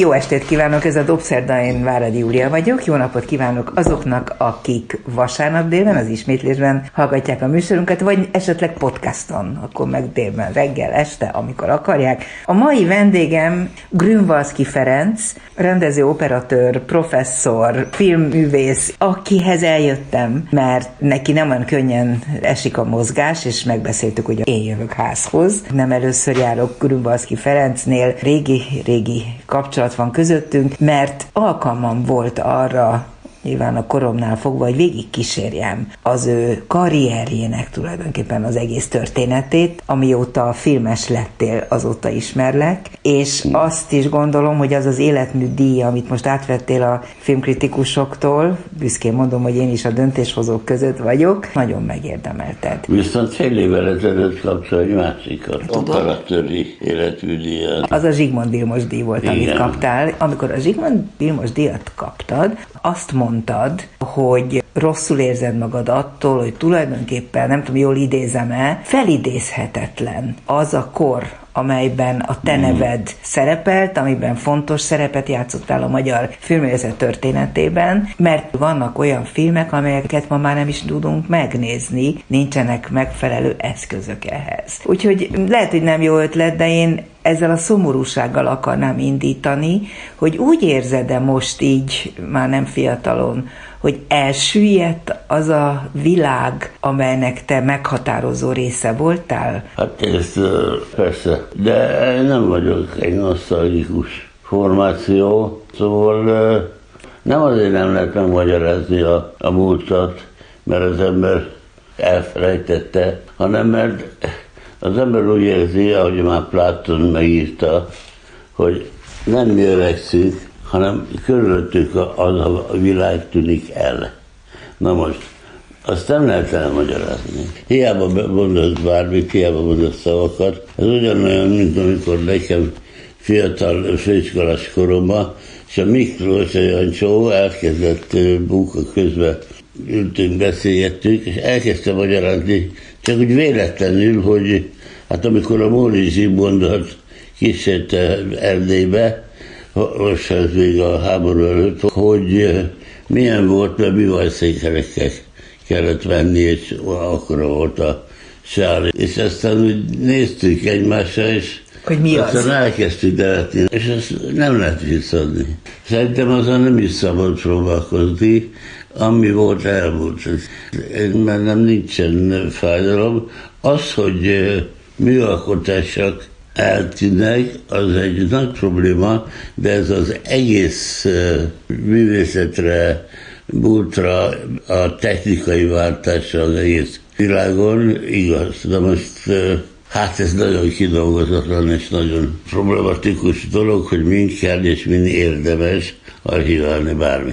Jó estét kívánok, ez a Dobszerda, én Váradi Júlia vagyok. Jó napot kívánok azoknak, akik vasárnap délben, az ismétlésben hallgatják a műsorunkat, vagy esetleg podcaston, akkor meg délben, reggel, este, amikor akarják. A mai vendégem Grünwalski Ferenc, rendező, operatőr, professzor, filmművész, akihez eljöttem, mert neki nem olyan könnyen esik a mozgás, és megbeszéltük, hogy én jövök házhoz. Nem először járok Grünwalski Ferencnél, régi-régi kapcsolat kapcsolat van közöttünk, mert alkalmam volt arra, nyilván a koromnál fogva, hogy végig kísérjem az ő karrierjének tulajdonképpen az egész történetét, amióta filmes lettél, azóta ismerlek, és azt is gondolom, hogy az az életmű díj, amit most átvettél a filmkritikusoktól, büszkén mondom, hogy én is a döntéshozók között vagyok, nagyon megérdemelted. Viszont fél évvel ezelőtt kapta egy másikat, operatőri életmű díjat. Az a Zsigmond Vilmos díj volt, Igen. amit kaptál. Amikor a Zsigmond Vilmos díjat kaptad, azt mondtad, hogy rosszul érzed magad attól, hogy tulajdonképpen, nem tudom, jól idézem-e, felidézhetetlen az a kor, amelyben a te mm. neved szerepelt, amiben fontos szerepet játszottál a magyar filmérzet történetében, mert vannak olyan filmek, amelyeket ma már nem is tudunk megnézni, nincsenek megfelelő eszközök ehhez. Úgyhogy lehet, hogy nem jó ötlet, de én ezzel a szomorúsággal akarnám indítani, hogy úgy érzed-e most így, már nem fiatalon, hogy elsüllyedt az a világ, amelynek te meghatározó része voltál? Hát ez persze, de nem vagyok egy nosztalgikus formáció, szóval nem azért nem lehet megmagyarázni a, a múltat, mert az ember elfelejtette, hanem mert az ember úgy érzi, ahogy már Platon megírta, hogy nem mi öregszünk, hanem körülöttük az a világ tűnik el. Na most, azt nem lehet elmagyarázni. Hiába mondasz bármit, hiába mondasz szavakat. Ez ugyanolyan, mint amikor nekem fiatal főiskolás koromban, és a Miklós, Jancsó elkezdett munka közben ültünk, beszélgettünk, és elkezdte magyarázni, csak úgy véletlenül, hogy hát amikor a Móri Zsimondat kísérte Erdélybe, most ez még a háború előtt, hogy eh, milyen volt, mert művajszékerekkel kellett venni, és akkor volt a sár. És aztán úgy néztük egymásra, és hogy mi aztán az? elkezdtük deletni, és ezt nem lehet visszadni. Szerintem azon nem is szabad próbálkozni, ami volt, elmúlt. Mert nem nincsen fájdalom. Az, hogy műalkotások eltűnnek, az egy nagy probléma, de ez az egész művészetre, múltra, a technikai váltásra az egész világon igaz. De most Hát ez nagyon kidolgozatlan és nagyon problematikus dolog, hogy mind kell és mind érdemes archiválni bármi.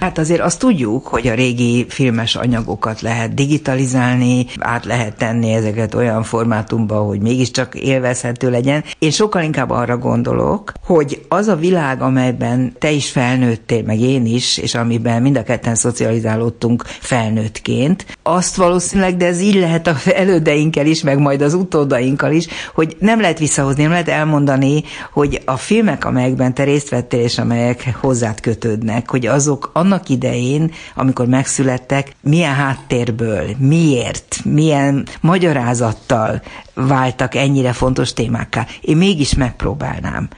Hát azért azt tudjuk, hogy a régi filmes anyagokat lehet digitalizálni, át lehet tenni ezeket olyan formátumba, hogy mégiscsak élvezhető legyen. Én sokkal inkább arra gondolok, hogy az a világ, amelyben te is felnőttél, meg én is, és amiben mind a ketten szocializálódtunk felnőttként, azt valószínűleg, de ez így lehet a elődeinkkel is, meg majd az utódainkkal is, hogy nem lehet visszahozni, nem lehet elmondani, hogy a filmek, amelyekben te részt vettél, és amelyek hozzá hozzád kötődnek, hogy azok annak idején, amikor megszülettek, milyen háttérből, miért, milyen magyarázattal váltak ennyire fontos témákká. Én mégis megpróbálnám.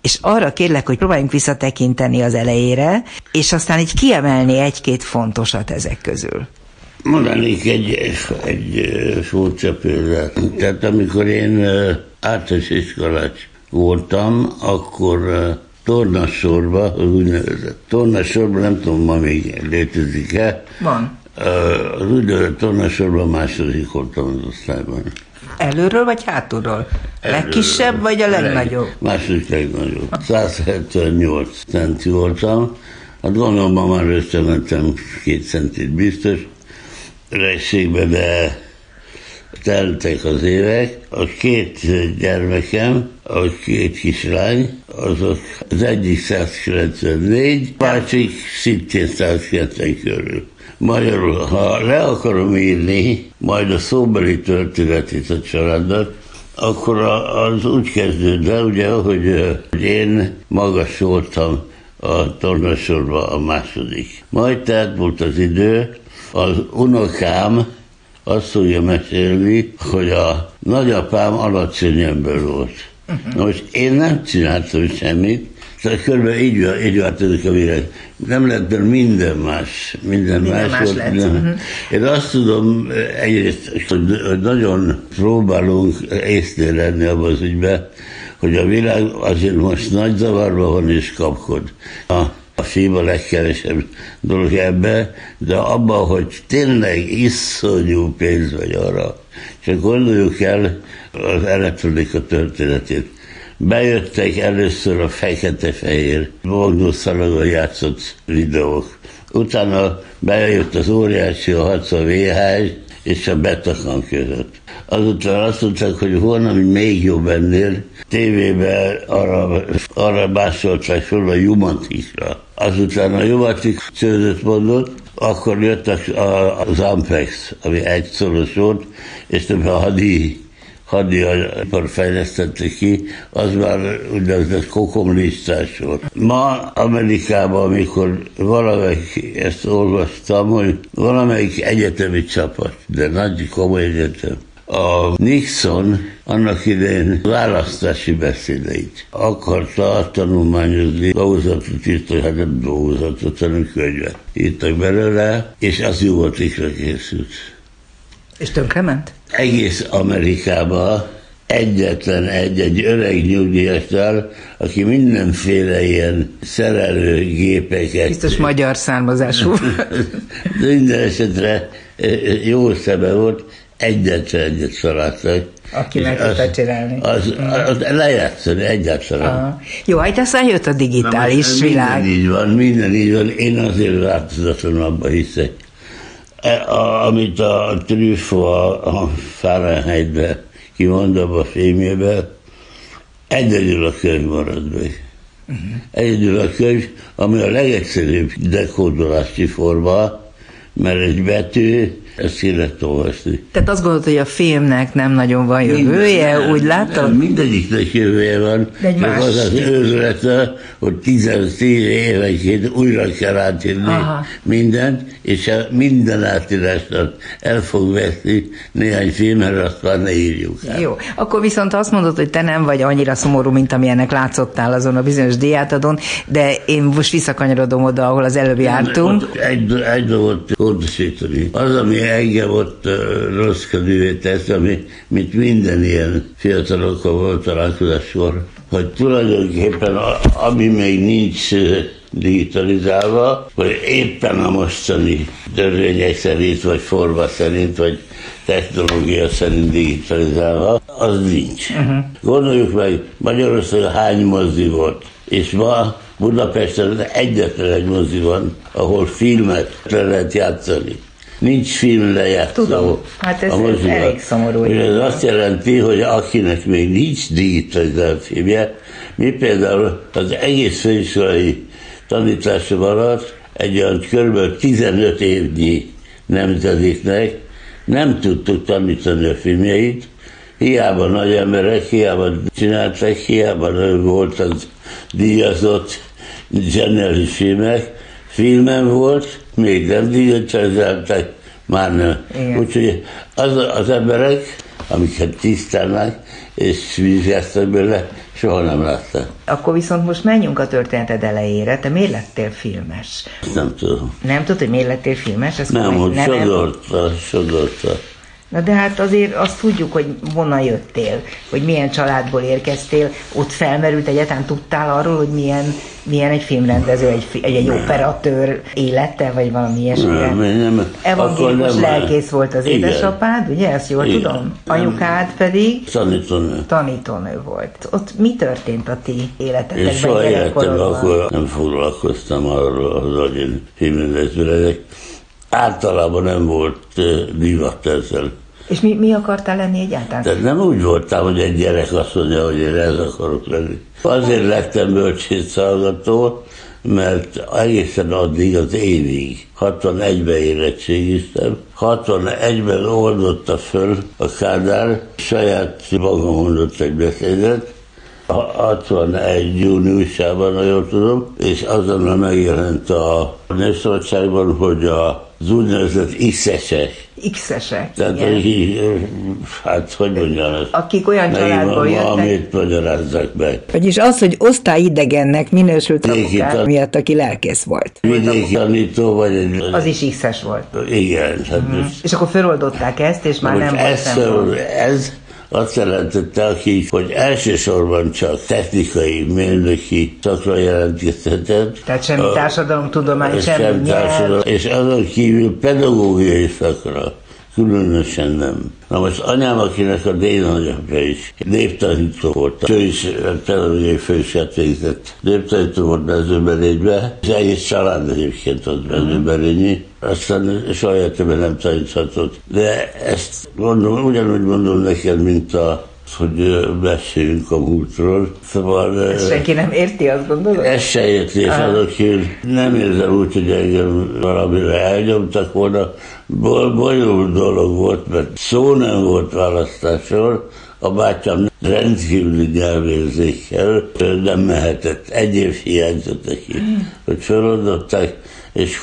És arra kérlek, hogy próbáljunk visszatekinteni az elejére, és aztán így kiemelni egy-két fontosat ezek közül. Mondanék egy, egy furcsa példát. Tehát amikor én általános iskolás voltam, akkor tornasorba, az úgynevezett tornasorba, nem tudom, ma még létezik-e. Van. Az úgynevezett tornasorban második voltam az osztályban. Előről vagy hátulról? Előről. Legkisebb vagy a legnagyobb? Leg, második legnagyobb. 178 centi voltam. Hát gondolom, ma már összementem két centit biztos. Regségbe, de teltek az évek, a két gyermekem, a két kislány, azok az egyik 194, másik szintén 190 körül. Magyarul, ha le akarom írni majd a szóbeli történetét a családnak, akkor az úgy kezdődött el, ugye, hogy én magas voltam a tornasorban a második. Majd tehát volt az idő, az unokám azt fogja mesélni, hogy a nagyapám alacsony ember volt. Uh-huh. Most én nem csináltam semmit, tehát körülbelül így, így változik a világ. Nem lehet, mert minden más. Minden, minden más, más volt. Lehet. Minden. Uh-huh. Én azt tudom egyrészt, hogy nagyon próbálunk észnél lenni abban az ügyben, hogy a világ azért most nagy zavarban van és kapkod. A a film a legkevesebb dolog ebbe, de abban, hogy tényleg iszonyú pénz vagy arra. Csak gondoljuk el az elektronika történetét. Bejöttek először a fekete-fehér Magnus Szalagon játszott videók. Utána bejött az óriási a 60 VHS és a Betacam között. Azután azt mondták, hogy hogy még jobb ennél, tévébe arra, arra másolták fel a Jumatikra. Azután a Jumatik csődöt mondott, akkor jöttek az Ampex, ami egy szoros volt, és több a hadi hadiipar fejlesztette ki, az már úgynevezett kokomlistás volt. Ma Amerikában, amikor valamelyik, ezt olvastam, hogy valamelyik egyetemi csapat, de nagy komoly egyetem, a Nixon annak idején választási beszédeit akarta tanulmányozni, dolgozatot írt, hát nem dolgozatot, hanem könyvet írtak belőle, és az nyugatikra készült. És tönkrement? Egész Amerikában egyetlen egy, egy öreg nyugdíjasnál, aki mindenféle ilyen szerelőgépeket... Biztos magyar származású. Minden esetre jó szeme volt, egyetlen egyet találtak. Aki meg tudta csinálni. Az, az, az lejátszani egyáltalán. Aha. Jó, hát aztán jött a digitális Na, világ. Minden így van, minden így van. Én azért változatlan abban hiszek. E, a, amit a Trüffo a, a Fahrenheitbe kimond a filmjében, egyedül a könyv marad meg. Uh-huh. Egyedül a könyv, ami a legegyszerűbb dekódolási forma, mert egy betű ezt lehet olvasni. Tehát azt gondolod, hogy a filmnek nem nagyon van jövője, Minden, úgy látod? Mindegyiknek jövője van. De egy más az az őrülete, hogy 10 évenként újra kell átírni Aha. mindent, és minden átírásnak el fog veszni néhány film, mert azt már ne írjuk el. Jó, akkor viszont azt mondod, hogy te nem vagy annyira szomorú, mint amilyennek látszottál azon a bizonyos diátadon, de én most visszakanyarodom oda, ahol az előbb jártunk. Egy, egy dolgot pontosítani. Az, ami engem ott rossz kedvűvé tesz, ami, mint minden ilyen fiatalokkal volt találkozáskor, hogy tulajdonképpen ami még nincs digitalizálva, vagy éppen a mostani törvények szerint, vagy forma szerint, vagy technológia szerint digitalizálva, az nincs. Uh-huh. Gondoljuk meg, Magyarországon hány mozi volt, és ma Budapesten egyetlen egy mozi van, ahol filmet le lehet játszani nincs film lejátszó. Tudom, hát ez, ez elég szomorú. Ez azt jelenti, hogy akinek még nincs digitalizált filmje, mi például az egész főiskolai tanításom alatt egy olyan kb. 15 évnyi nemzedéknek nem tudtuk tanítani a filmjeit, hiába nagy emberek, hiába csináltak, hiába volt az díjazott zseniális filmek, filmem volt, még nem digitalizálták, már nem. Úgyhogy az, az emberek, amiket tisztelnek, és vizsgáztak belőle, soha nem láttak. Akkor viszont most menjünk a történeted elejére. Te miért lettél filmes? Nem tudom. Nem tudod, hogy miért lettél filmes? Ezt nem, hogy sodorta, sodorta. Na de hát azért azt tudjuk, hogy honnan jöttél, hogy milyen családból érkeztél, ott felmerült egyáltalán tudtál arról, hogy milyen, milyen egy filmrendező, egy, egy, egy operatőr élete, vagy valami ilyesmi. Nem, nem. Evangélikus nem lelkész volt az Igen. édesapád, ugye? Ezt jól Igen. tudom? Anyukád pedig? Tanítónő. Tanítónő volt. Ott mi történt a ti életetekben? Én soha életemben akkor nem foglalkoztam arról, hogy én filmrendező legyek általában nem volt divat ezzel És mi, mi akartál lenni egyáltalán? Tehát nem úgy voltam, hogy egy gyerek azt mondja, hogy én ez akarok lenni. Azért lettem bölcsészhallgató, mert egészen addig az évig, 61-ben érettségiztem, 61-ben oldotta föl a Kádár, saját maga mondott egy beszédet, 61 júniusában, ha jól tudom, és azonnal megjelent a Népszabadságban, hogy az úgynevezett X-esek. X-esek, Tehát, igen. hogy, hát hogy mondjam ezt? Akik olyan családból jöttek. Amit magyarázzak meg. Vagyis az, hogy osztályidegennek minősült tan- miatt, aki lelkész volt. Vidéki tanító vagy egy... Az is X-es volt. Igen, hát most És akkor feloldották ezt, és már nem volt ez, ez azt jelentette, aki, hogy elsősorban csak technikai, mérnöki szakra jelentkezhetett. Tehát semmi társadalomtudomány, sem semmi társadalom, nyelv. és azon kívül pedagógiai szakra. Különösen nem. Na most anyám, akinek a dédnagyapja is néptanító volt, ő is pedagógiai főiskolát végzett. Néptanító volt mezőberénybe, és egész család egyébként ott mezőberényi. Aztán soha nem taníthatott. De ezt mondom, ugyanúgy mondom neked, mint a hogy beszéljünk a múltról. Szóval... Ezt senki nem érti, azt gondolod? ez se értés azok kívül. Nem érzem úgy, hogy engem valamire elnyomtak volna. Bonyolult dolog volt, mert szó nem volt választásról. A bátyám rendkívüli nyelvérzékkel nem mehetett. Egy év hiányzott neki, hogy feloldották, és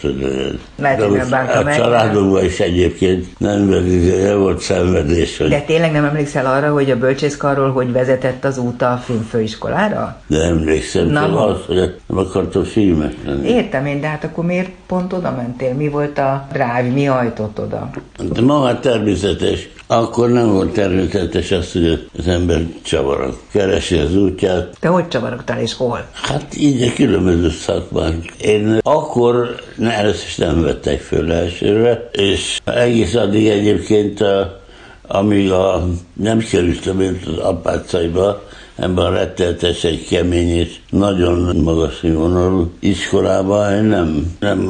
hogy legyen. Lehet, De nem bánta a meg. családunkban is egyébként nem, nem volt szenvedés, hogy De tényleg nem emlékszel arra, hogy a bölcsészkarról hogy vezetett az út a filmfőiskolára? de emlékszem, Na, az, hogy nem akartam filmet lenni. Értem én, de hát akkor miért pont oda mentél? Mi volt a drive, mi hajtott oda? De ma már természetes. Akkor nem volt természetes az, hogy az ember csavarok. Keresi az útját. Te hogy csavarogtál és hol? Hát így a különböző szakmán. Én akkor ne, először nem vettek föl elsőre, és egész addig egyébként, a, amíg a, nem kerültem én az apácaiba, ebben a retteltesen kemény és nagyon magas színvonalú iskolában én nem, nem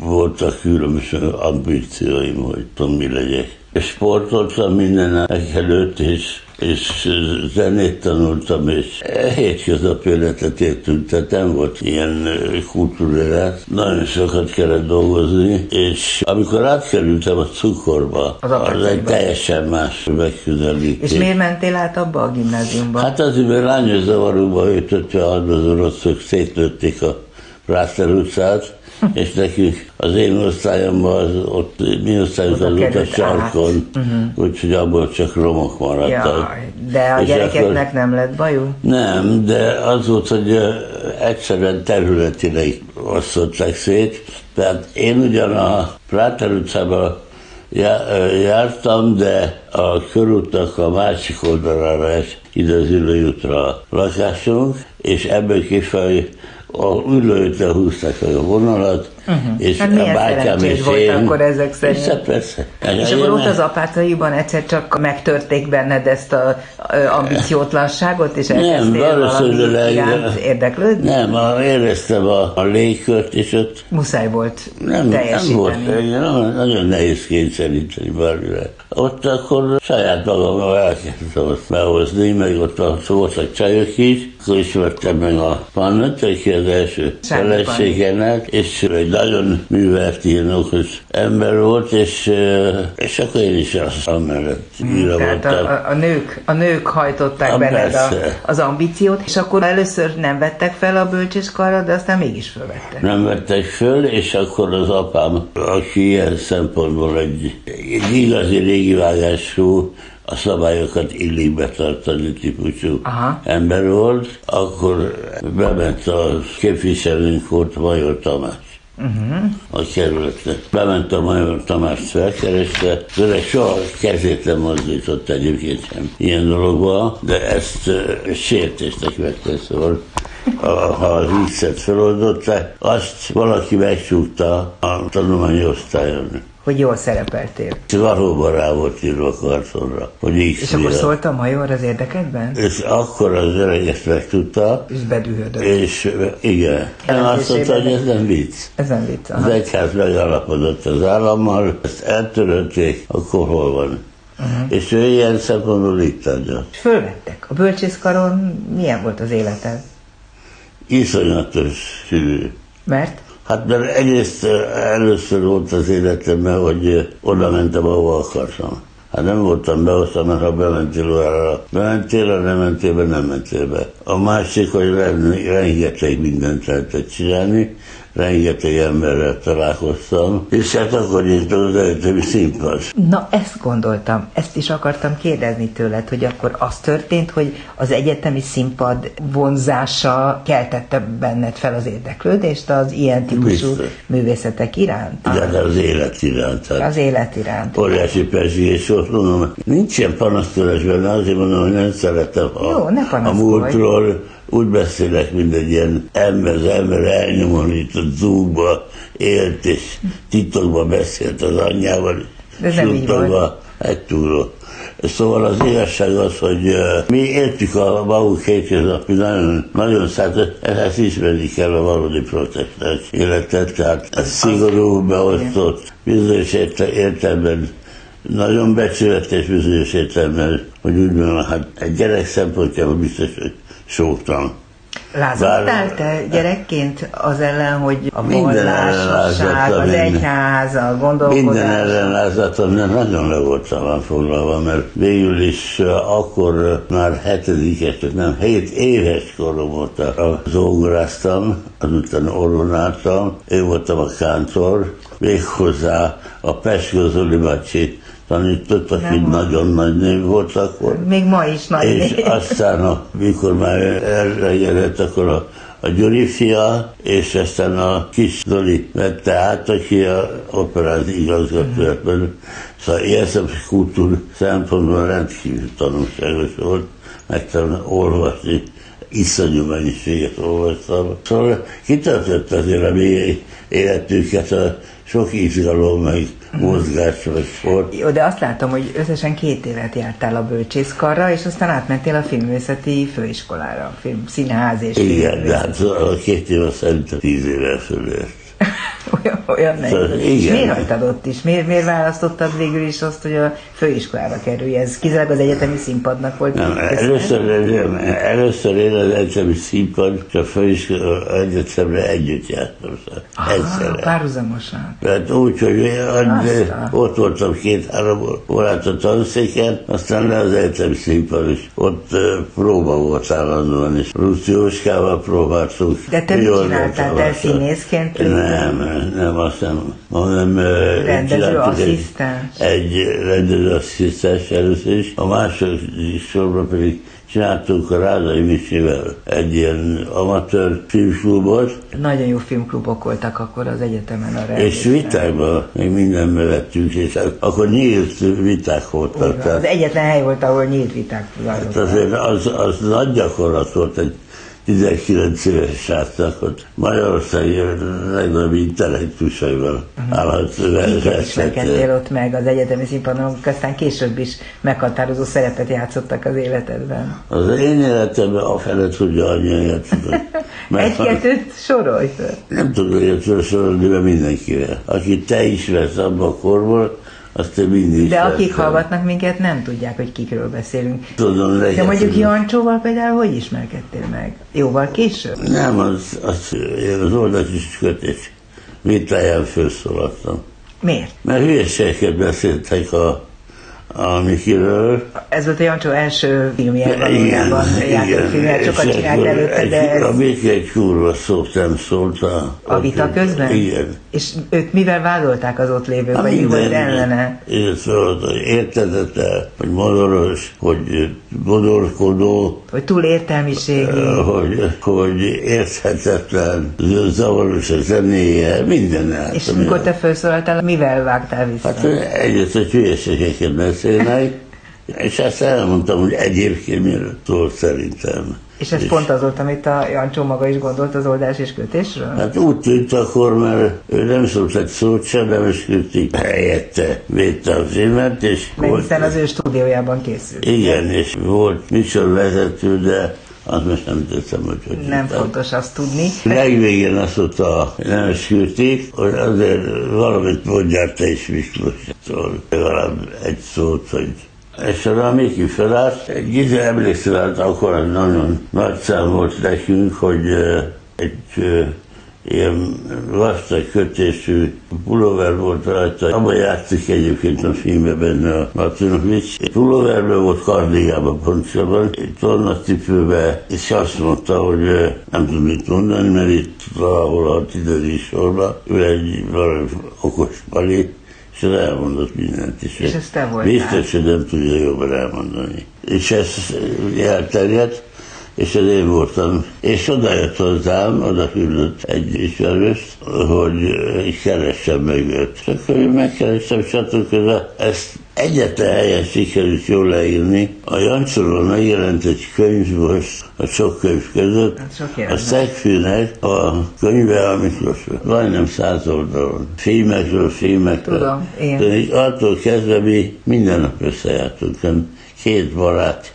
voltak különböző ambícióim, hogy tudom mi legyek. Sportoltam mindenek előtt, és, és zenét tanultam, és hétköznapi életet éltünk, tehát nem volt ilyen ö, kultúrát. Nagyon sokat kellett dolgozni, és amikor átkerültem a cukorba, Az az, egy teljesen más megközelítés. És miért mentél át abba a gimnáziumba? Hát azért, mert lányos zavarúba ötötve az oroszok szétlőtték a Práter utcát, és nekünk az én osztályomban, az, ott, mi osztályunk az ott a sarkon, úgyhogy abból csak romok maradtak. Jaj, de a És gyerekeknek nem lett bajuk? nem, de az volt, hogy egyszerűen területileg osztották szét. Tehát én ugyan a Práter utcában jártam, de a körútnak a másik oldalára es, ide az ülőjutra a lakásunk, és ebből kifelé a ülőjútra húzták meg a vonalat, uh-huh. és Hát a milyen bátyám szerencsés és volt én... akkor ezek szerint. Persze, persze. És akkor ott az apácaiban egyszer csak megtörték benned ezt a ö, ambiciótlanságot, és elkezdtél valami valószínűleg- iránt érdeklődni? Nem, a- éreztem a, a légkört, és ott Muszáj volt Nem, teljesíteni. nem volt, nagyon, nagyon nehéz kényszeríteni bármire. Ott akkor saját magammal elkezdtem azt behozni, meg ott a, voltak csajok is, akkor ismertem meg a Pannot, aki az első feleségenek, és egy nagyon művelt, ilyen okos ember volt, és, eh, és akkor én is azt amellett írva Tehát a, a, a, nők, a nők hajtották Ah, benned a, az ambíciót, és akkor először nem vettek fel a bölcséskarra, de aztán mégis fölvettek. nem vettek föl, és akkor az apám, aki ilyen szempontból egy, egy igazi régivágású, a szabályokat illik betartani típusú Aha. ember volt, akkor bement a képviselőnk volt Major Tamás. Uh-huh. A kerületre. Bement a Major Tamást felkereste, az öreg soha kezét nem mozdított egyébként sem ilyen dologba, de ezt uh, sértésnek vette, szóval ha ha a vízet feloldották, azt valaki megsúgta a tanulmányi osztályon, hogy jól szerepeltél. És valóban rá volt írva a kartonra, hogy így És akkor szólt a major az érdekedben? És akkor az öreg ezt megtudta, És bedühödött. és igen. Nem azt mondta, hogy ez nem vicc. Ez nem vicc. Az Aha. egyház megállapodott az állammal, ezt eltörölték, akkor hol van? Uh-huh. És ő ilyen szempontból itt adja. És fölvettek. A bölcsészkaron milyen volt az életed? Iszonyatos sűrű. Mert? Hát mert egyrészt először volt az életemben, hogy oda mentem, ahova akartam. Hát nem voltam beosztva, mert ha bementél arra, bementél, ha nem mentél be, nem mentél be. A másik, hogy ren- rengeteg mindent lehetett csinálni, rengeteg emberrel találkoztam, és hát akkor nyitott az egyetemi színpad. Na, ezt gondoltam, ezt is akartam kérdezni tőled, hogy akkor az történt, hogy az egyetemi színpad vonzása keltette benned fel az érdeklődést az ilyen típusú Biztos. művészetek iránt? De az élet iránt. hát Az élet iránt. Óriási és ott mondom, nincs ilyen panasztolás benne, azért mondom, hogy nem szeretem, ha Jó, ne a múltról úgy beszélek, mint egy ilyen ember, az ember elnyomorított zúgba élt, és titokban beszélt az anyjával, így suttogva, egy túló. Szóval az igazság az, hogy mi értjük a maguk hétköznapi nagyon, nagyon szállt, ehhez ismerni kell a valódi protestáns életet, tehát szigorú, beosztott, bizonyos érte- értelemben nagyon becsületes bizonyos értelemben, hogy úgy mondom, hát egy gyerek szempontjából biztos, hogy sóktan. Lázadtál te gyerekként az ellen, hogy a ellen vallásosság, lázadtam az egyház, a Minden gondolkodás? ellenlázatom, de nagyon le voltam foglalva, mert végül is akkor már hetedikes, nem, hét éves korom volt, a zongoráztam, azután orronáltam, én voltam a kántor, méghozzá a Peskó Zoli bácsi tanított, aki Nem. nagyon nagy név volt akkor. Még ma is nagy És név. aztán, a, mikor már elregedett, akkor a, a Gyuri fia, és aztán a kis Zoli vette át, aki a operáz igazgatójában. Szóval ilyen kultúr szempontból rendkívül tanulságos volt, megtanulni olvasni, iszonyú mennyiséget olvastam. Szóval kitöltött azért a mi életünket a sok izgalom, meg mozgás, meg sport. Jó, de azt látom, hogy összesen két évet jártál a bölcsészkarra, és aztán átmentél a filmművészeti főiskolára, a film, színház és Igen, de hát a két év azt szerintem tíz évvel fölért. Olyan, olyan nehéz. igen. És miért hagytad ott is? Miért, miért választottad végül is azt, hogy a főiskolába kerülj? Ez kizárólag az egyetemi színpadnak volt? Nem, először, először én az egyetemi színpad, és a főiskola egyetemre együtt jártam. szóval Egyszerre. párhuzamosan. Tehát úgy, hogy ott voltam két-három órát a tanszéken, aztán le az egyetemi színpad is. Ott próba volt állandóan, és Rusz Jóskával próbáltunk. De te mit csináltál? Te színészként? Nem, nem, azt nem, hanem Rendező csináltuk egy-. Egy rendező asszisztens először is, a második sorban pedig csináltunk a Rádai Misivel egy ilyen amatőr filmklubot, Nagyon jó filmklubok voltak akkor az egyetemen a és rendezőknek. vitákban még mindenbe vettünk, és akkor nyílt viták voltak. Van. Az egyetlen hely volt, ahol nyílt viták hát azért az, az nagy gyakorlat volt egy 19 éves srácnak, ott Magyarország legnagyobb intellektusaival állhat Kiket ismerkedtél verseket. ott meg az egyetemi színpadon, aztán később is meghatározó szerepet játszottak az életedben. Az én életemben a fele tudja annyian játszott. Egy-kettőt sorolj fel. Nem tudok ilyet felsorolni, mert mindenkire. Akit te ismersz abban a korból, azt te mindig De akik ismersz. hallgatnak minket, nem tudják, hogy kikről beszélünk. Tudom, De mondjuk. Jancsóval például hogy ismerkedtél meg? Jóval később? Nem, az, az, én az oldalt is kötés vitáján felszólaltam. Miért? Mert hülyeségeket beszéltek a, a Mikiről. Ez volt a Jancsó első filmje valójában, játékfilmje, sokat és csinált előtte, de ez A egy kurva szót nem szólt. A, a vita közben? Igen. És őt mivel vádolták az ott lévők, Hát vagy mi volt ellene? Volt, hogy értetetlen, hogy modoros, hogy modorkodó, Hogy túl értelmiségi. hogy, hogy érthetetlen, zavaros a zenéje, minden át. És mikor te felszólaltál, mivel vágtál vissza? Hát egyrészt, hogy hülyeségeket beszélnek, És ezt elmondtam, hogy egyébként miről szól szerintem. És ez és pont az volt, amit a Jancsó maga is gondolt az oldás és kötésről? Hát úgy tűnt akkor, mert ő nem szólt egy szót sem, de most Kritik helyette védte a filmet, és Mert volt, hiszen az ő stúdiójában készült. Igen, és volt vezető, de azt most nem teszem, hogy hogy Nem hittem. fontos azt tudni. Legvégén azt mondta, nem esküdték, hogy azért valamit mondjál te is Miklós, legalább egy szót, hogy és a Miki egy emlékszel, hát akkor nagyon nagy szám volt nekünk, hogy egy ilyen vastag kötésű pulóver volt rajta. Abban játszik egyébként a filmben benne a Martinovics. Pulóverben volt kardigában egy tornacipőbe, és azt mondta, hogy nem tud mit mondani, mert itt valahol a tizedik sorban ő egy valami okos pali, és ez elmondott mindent is. És ez te voltál. Biztos, hogy nem tudja jobban elmondani. És ez elterjedt, és ez én voltam. És oda jött hozzám, oda küldött egy ismerős, hogy keressem meg őt. És akkor én megkerestem, attól közben ezt egyetlen helyen sikerült jól leírni. A Jancsoló megjelent egy könyv most a sok könyv között. Hát a Szegfűnek a könyve, amikor majdnem száz oldalon. Filmekről, filmekről. Tudom, én. Attól kezdve mi minden nap összejártunk. Két barát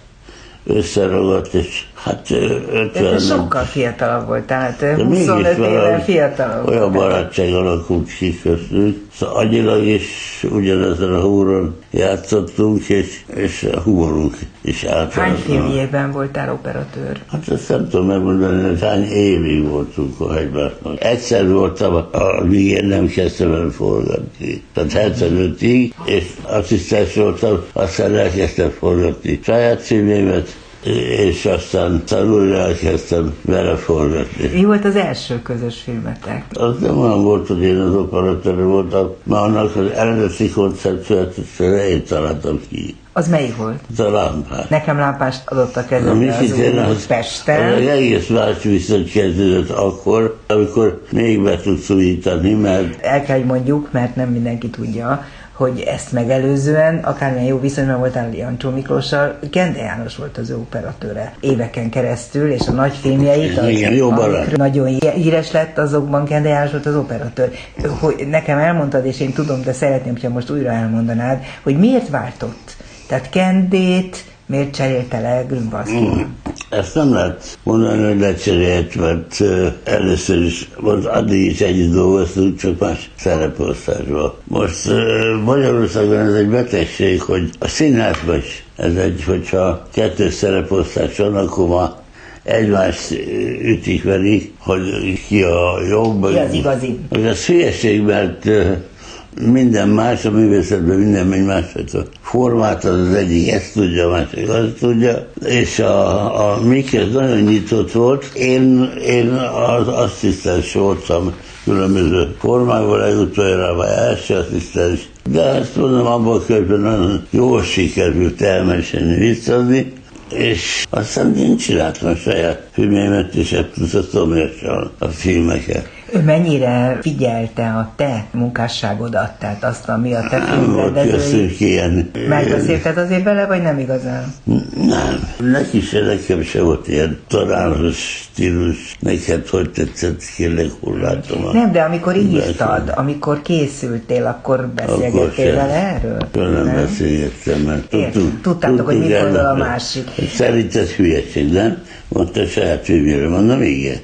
összeragadt, és hát 50... De te sokkal fiatalabb voltál, hát 25 éve fiatalabb Olyan barátság alakult ki köztük, szóval agyilag is ugyanezen a húron játszottunk, és, és a humorunk is általában. Hány filmjében voltál operatőr? Hát ezt nem tudom megmondani, hogy hány évig voltunk a hegybárnak. Egyszer voltam, amíg én nem kezdtem el forgatni. Tehát 75-ig, és asszisztens voltam, aztán elkezdtem forgatni saját filmémet, és aztán tanulni elkezdtem vele forgatni. Mi volt az első közös filmetek? Az nem olyan volt, hogy én az operatőr voltam, mert annak az eredeti koncepciót én találtam ki. Az melyik volt? Az a lámpás. Nekem lámpást adott a kezembe az, az, az Pesten. Az egész más viszont kezdődött akkor, amikor még be tudsz újítani, mert... El kell, hogy mondjuk, mert nem mindenki tudja, hogy ezt megelőzően, akármilyen jó viszonyban voltál Jancsó Miklóssal, Gende János volt az ő operatőre éveken keresztül, és a nagy filmjeit, az, Igen, jó nagyon híres lett, azokban Gende János volt az operatőr. Hogy nekem elmondtad, és én tudom, de szeretném, hogyha most újra elmondanád, hogy miért váltott? Tehát Kendét, miért cserélte le Grünwald? Mm. Ezt nem lehet mondani, hogy lecserélt, mert először is most addig is együtt dolgoztunk, csak más szereposztásban. Most Magyarországon ez egy betegség, hogy a színházban is ez egy, hogyha kettős szereposztás van, akkor ma egymást ütik verik, hogy ki a jobb. Ki az igazi. Ez hülyeség, mert minden más a művészetben, minden megy hát formát, az az egyik ezt tudja, a másik azt tudja, és a, a Mikkel nagyon nyitott volt. Én, én az asszisztens voltam különböző formában, legutoljára első asszisztens, de ezt mondom, abban a körben nagyon jól sikerült elmesélni, visszaadni, és aztán én csináltam a saját filmémet, és ebben a filmeket ő mennyire figyelte a te munkásságodat, tehát azt, ami a te filmrendezői... ilyen... Megbeszélted azért bele, vagy nem igazán? Nem. Neki se, nekem se volt ilyen tanáros stílus. Neked hogy tetszett, kérlek, hol látom a... Nem, de amikor írtad, amikor készültél, akkor beszélgettél vele erről? nem, nem beszélgettem, mert tudtuk, Tudtátok, hogy mit gondol a másik. Szerinted hülyeség, nem? Mondta saját filmjére, mondom, igen.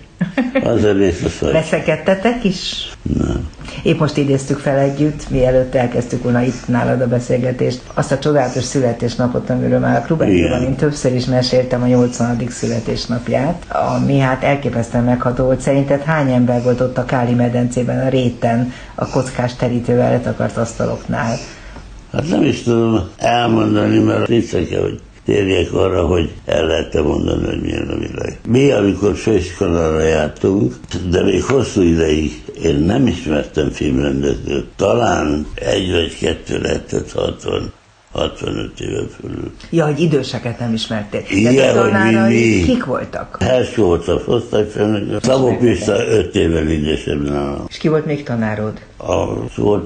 Az a rész a Veszekedtetek is? Nem. Épp most idéztük fel együtt, mielőtt elkezdtük volna itt nálad a beszélgetést, azt a csodálatos születésnapot, amiről már a klubrádióban én többször is meséltem a 80. születésnapját, ami hát elképesztően megható volt. Szerinted hány ember volt ott a Káli medencében, a réten, a kockás terítővel letakart asztaloknál? Hát nem is tudom elmondani, mert hiszek hogy térjek arra, hogy el lehet mondani, hogy milyen a világ. Mi, amikor főiskolára jártunk, de még hosszú ideig én nem ismertem filmrendezőt. Talán egy vagy kettő lehetett haton. 65 éve fölül. Ja, hogy időseket nem ismertél. Igen, hogy tanárai mi- kik voltak? Herskó volt a osztályfőnök, Szabó Pista 5 évvel idősebb nálam. És ki volt még tanárod? A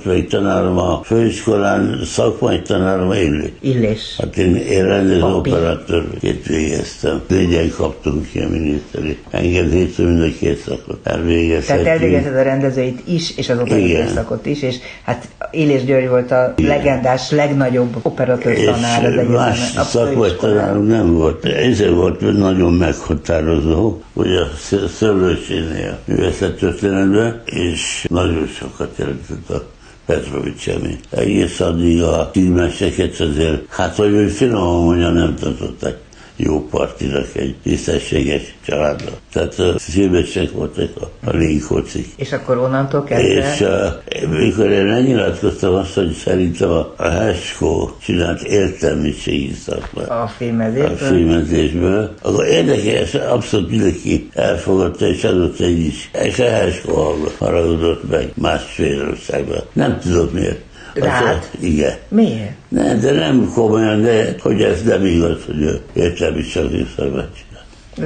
még tanárom a főiskolán, szakmai tanárom Illés. Illés. Hát én, én rendező operatőrként végeztem. Négyen kaptunk ki a miniszteri engedélyt, mind a két szakot Tehát elvégezhetjük. elvégezted a rendezőit is, és az operatőr Igen. szakot is, és hát Illés György volt a legendás, legnagyobb operatőr tanár az egyetemen. más a szakmai tanárunk nem volt. Ez volt nagyon meghatározó, hogy a Sz- Szőlősénél művészettörténetben, és nagyon sokat jelentett a Petrovics Emi. Egész addig a filmeseket azért, hát hogy úgy finoman mondja, nem tartották jó partinak egy tisztességes családra. Tehát a filmesek voltak a, a lénykocik. És akkor onnantól kezdve... És uh, mikor én megnyilatkoztam azt, hogy szerintem a, a Hesko csinált értelmiségi szakmát a a filmezésből. filmezésből, akkor érdekes, abszolút mindenki elfogadta és adott egy is. És a Hesko haragudott meg másfél országban. Nem tudok miért. Rád? Azt- Igen. Miért? Ne, de nem komolyan, de hogy ez nem igaz, hogy ő értelmiségi szakmát.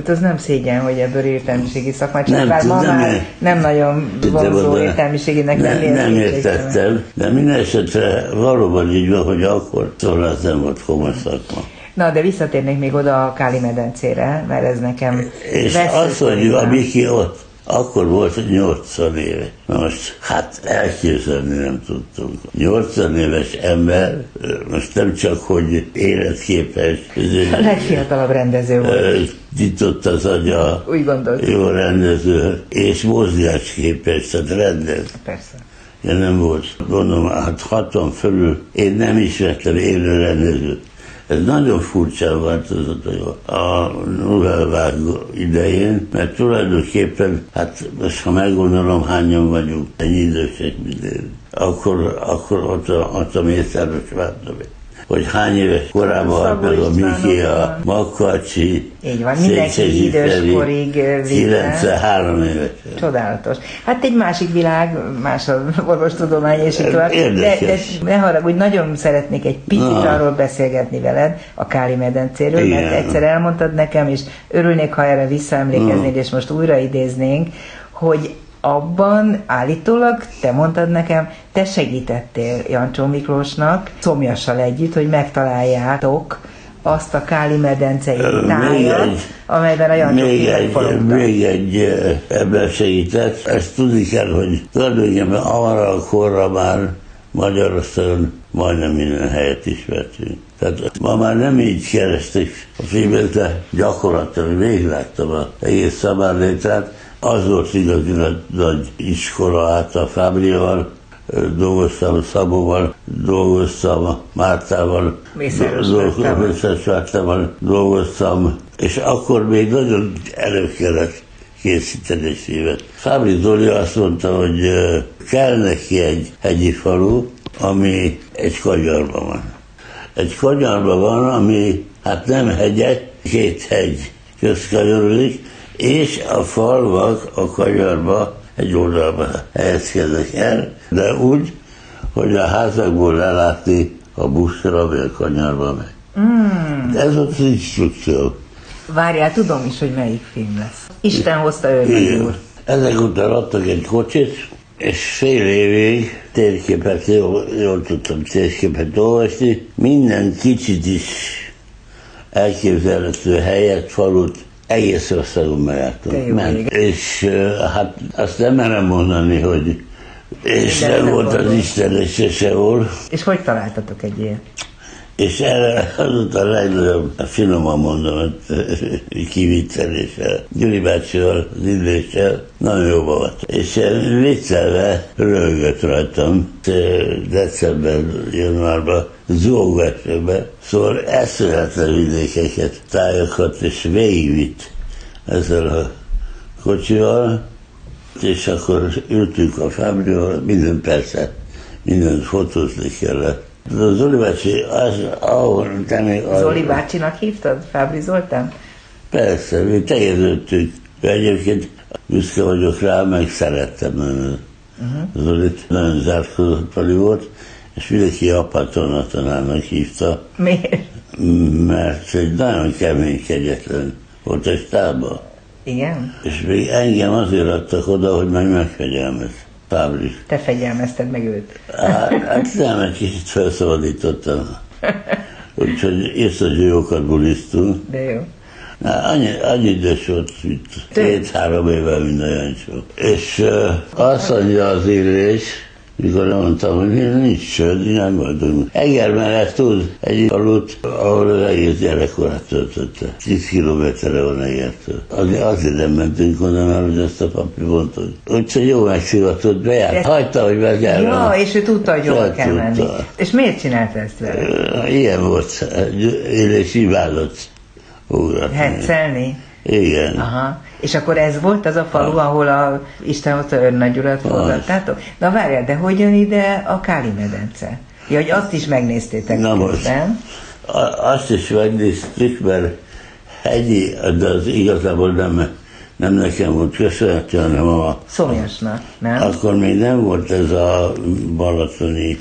De az nem szégyen, hogy ebből értelmiségi szakmát csinál, Nem bár ma tudom, már nem- nem nagyon vonzó oda- értelmiségének ne, lenni. ez nem kétségtelen. értettem, de minden esetre valóban így van, hogy akkor szóval ez nem volt komoly szakma. Na, de visszatérnék még oda a Káli medencére, mert ez nekem És veszős az, hogy a Miki ott, akkor volt 80 éve. Na most, hát elképzelni nem tudtunk. 80 éves ember, most nem csak, hogy életképes, A legfiatalabb rendező volt, nyitott az agya, úgy gondoltam. jó rendező, és mozgásképes, tehát rendez. Persze. Ja, nem volt. Gondolom, hát 60 fölül én nem ismertem élő rendezőt. Ez nagyon furcsán változott a- Nullvágó idején, mert tulajdonképpen, hát most ha meggondolom, hányan vagyunk, ennyi idősek, mint én, akkor, akkor ott a, ott a Mészáros vártam én. Hogy hány éves korában halt meg a Miki, a Makacsi, Így van, mindenki Székely idős Zsiferi, korig, vitte. 93 éves. Csodálatos. Hát egy másik világ, más az orvostudomány, és így tovább. De, de ne haragudj, nagyon szeretnék egy picit Na. arról beszélgetni veled, a Káli medencéről, Igen. mert egyszer elmondtad nekem, és örülnék, ha erre visszaemlékeznéd, és most újra idéznénk, hogy abban állítólag, te mondtad nekem, te segítettél Jancsó Miklósnak, Szomjassal együtt, hogy megtaláljátok azt a Káli medencei tájat, amelyben a Jancsó Még egy, még egy ebben segített. Ezt tudni kell, hogy tulajdonképpen arra a korra már Magyarországon majdnem minden helyet ismertünk. Tehát ma már nem így keresték a filmet, de gyakorlatilag végigláttam az egész szabárlétrát. Az volt igazi nagy, nagy iskola át a Fábrival, dolgoztam Szabóval, dolgoztam Mártával, Mészáros dolgoztam Mártával. És akkor még nagyon elő kellett készíteni egy filmet. Fábri Zoli azt mondta, hogy kell neki egy hegyi falu, ami egy kanyarban van. Egy kanyarban van, ami hát nem hegyek, két hegy közkanyarodik, és a falvak a kanyarba egy oldalba helyezkednek el, de úgy, hogy a házakból lelátni a buszra, ami a kanyarba megy. Mm. Ez az instrukció. Várjál, tudom is, hogy melyik film lesz. Isten hozta úr. Ezek után adtak egy kocsit, és fél évig térképet, jól, jól tudtam térképet olvasni, minden kicsit is elképzelhető helyet, falut egész. Te jó ég. És hát azt nem merem mondani, hogy és Mindenre nem volt az gondol. Isten és se sehol, És hogy találtatok egy ilyet? És erre az a legnagyobb, finoman mondom, kivitteléssel, Gyuri bácsival, az időssel, nagyon jóba volt. És viccelve röhögött rajtam eh, december, januárban, zógásokban, szóval eszületlen vidékeket, tájakat, és végigvitt ezzel a kocsival, és akkor ültünk a fábriával, minden persze, mindent fotózni kellett. Zoli bácsi, az, ahol te még... az- Zoli bácsinak hívtad? Fábri Zoltán? Persze, mi tegeződtünk. Egyébként büszke vagyok rá, meg szerettem uh-huh. Zolit. Nagyon zárkózott Pali volt, és mindenki apatona tanárnak hívta, Miért? mert egy nagyon kemény, kegyetlen volt egy tába. Igen? És még engem azért adtak oda, hogy meg megfegyelmez. Páblis. Te fegyelmezted meg őt. Hát, nem, egy kicsit felszabadítottam. Úgyhogy észre, jókat bulisztunk. De jó. Na, annyi, annyi idős volt, mint két-három évvel minden Jancsó. És uh, azt mondja az illés, mikor mondtam, hogy nincs csőd, nem vagyunk. Eger mellett tud egy falut, ahol az egész gyerekkorát töltötte. 10 kilométerre van Egertől. Azért, azért nem mentünk oda, mert hogy ezt a papi mondta. Úgyhogy jó megszivatott, bejárt. Hagyta, hogy megjárjon. Ja, és ő tudta, hogy Ja, kell menni. tudta. És miért csinálta ezt vele? Ilyen volt, élés imádott ugratni. Hetszelni? Igen. Aha. És akkor ez volt az a falu, ahol a Isten hozta Örnagy urat fogadtátok? Na várjál, de hogy jön ide a Káli medence? Ja, hogy azt is megnéztétek Na most. A- Azt is megnéztük, mert hegyi, de az igazából nem, nem nekem volt köszönhető, hanem a, Szomjasnak, nem? akkor még nem volt ez a balatoni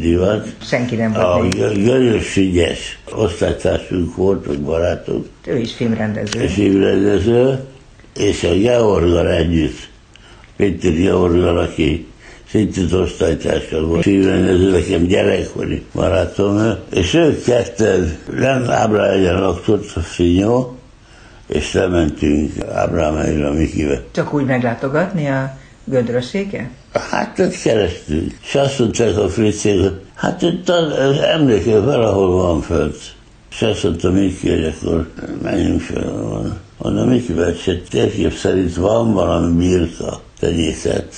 divat. Senki nem A volt. Gö- Görös Ügyes osztálytársunk volt, vagy barátok, Ő is filmrendező. és évredező, és a Georgal együtt, Péter Georgal, aki szintén osztálytársam volt, filmrendező, nekem gyerekkori barátom, és ők ketten nem Ábrahegyen laktott a Finyó, és lementünk Ábrahányra Mikivel. Csak úgy meglátogatni a gödrösséget? Hát ott kerestünk. És azt mondták a hogy hát itt az emléke valahol van fönt. És azt mondta Miki, hogy akkor menjünk fel. Mondom, Miki, se térkép szerint van valami birka tenyészet.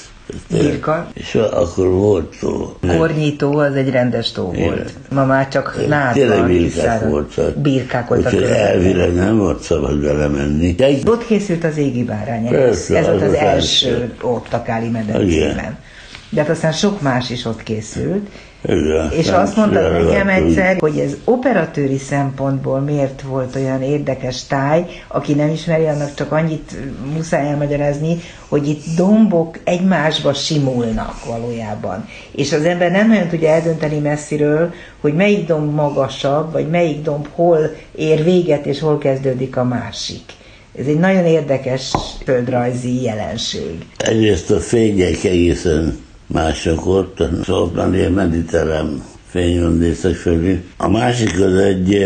Birka? És akkor volt tó. Kornyító az egy rendes tó volt. Ma már csak nád Tényleg birkák voltak. Birkák voltak. Úgyhogy elvileg nem volt szabad belemenni. De Ott készült az égi bárány. Persze, Ez az az az első első. ott a Káli medencében. De hát aztán sok más is ott készült. Igen, És nem azt mondtad nekem egyszer, hogy ez operatőri szempontból miért volt olyan érdekes táj, aki nem ismeri, annak csak annyit muszáj elmagyarázni, hogy itt dombok egymásba simulnak valójában. És az ember nem nagyon tudja eldönteni messziről, hogy melyik domb magasabb, vagy melyik domb hol ér véget, és hol kezdődik a másik. Ez egy nagyon érdekes földrajzi jelenség. Egyrészt a fények egészen mások ott, szóval ilyen mediterrán fényrendészek fölé. A másik az egy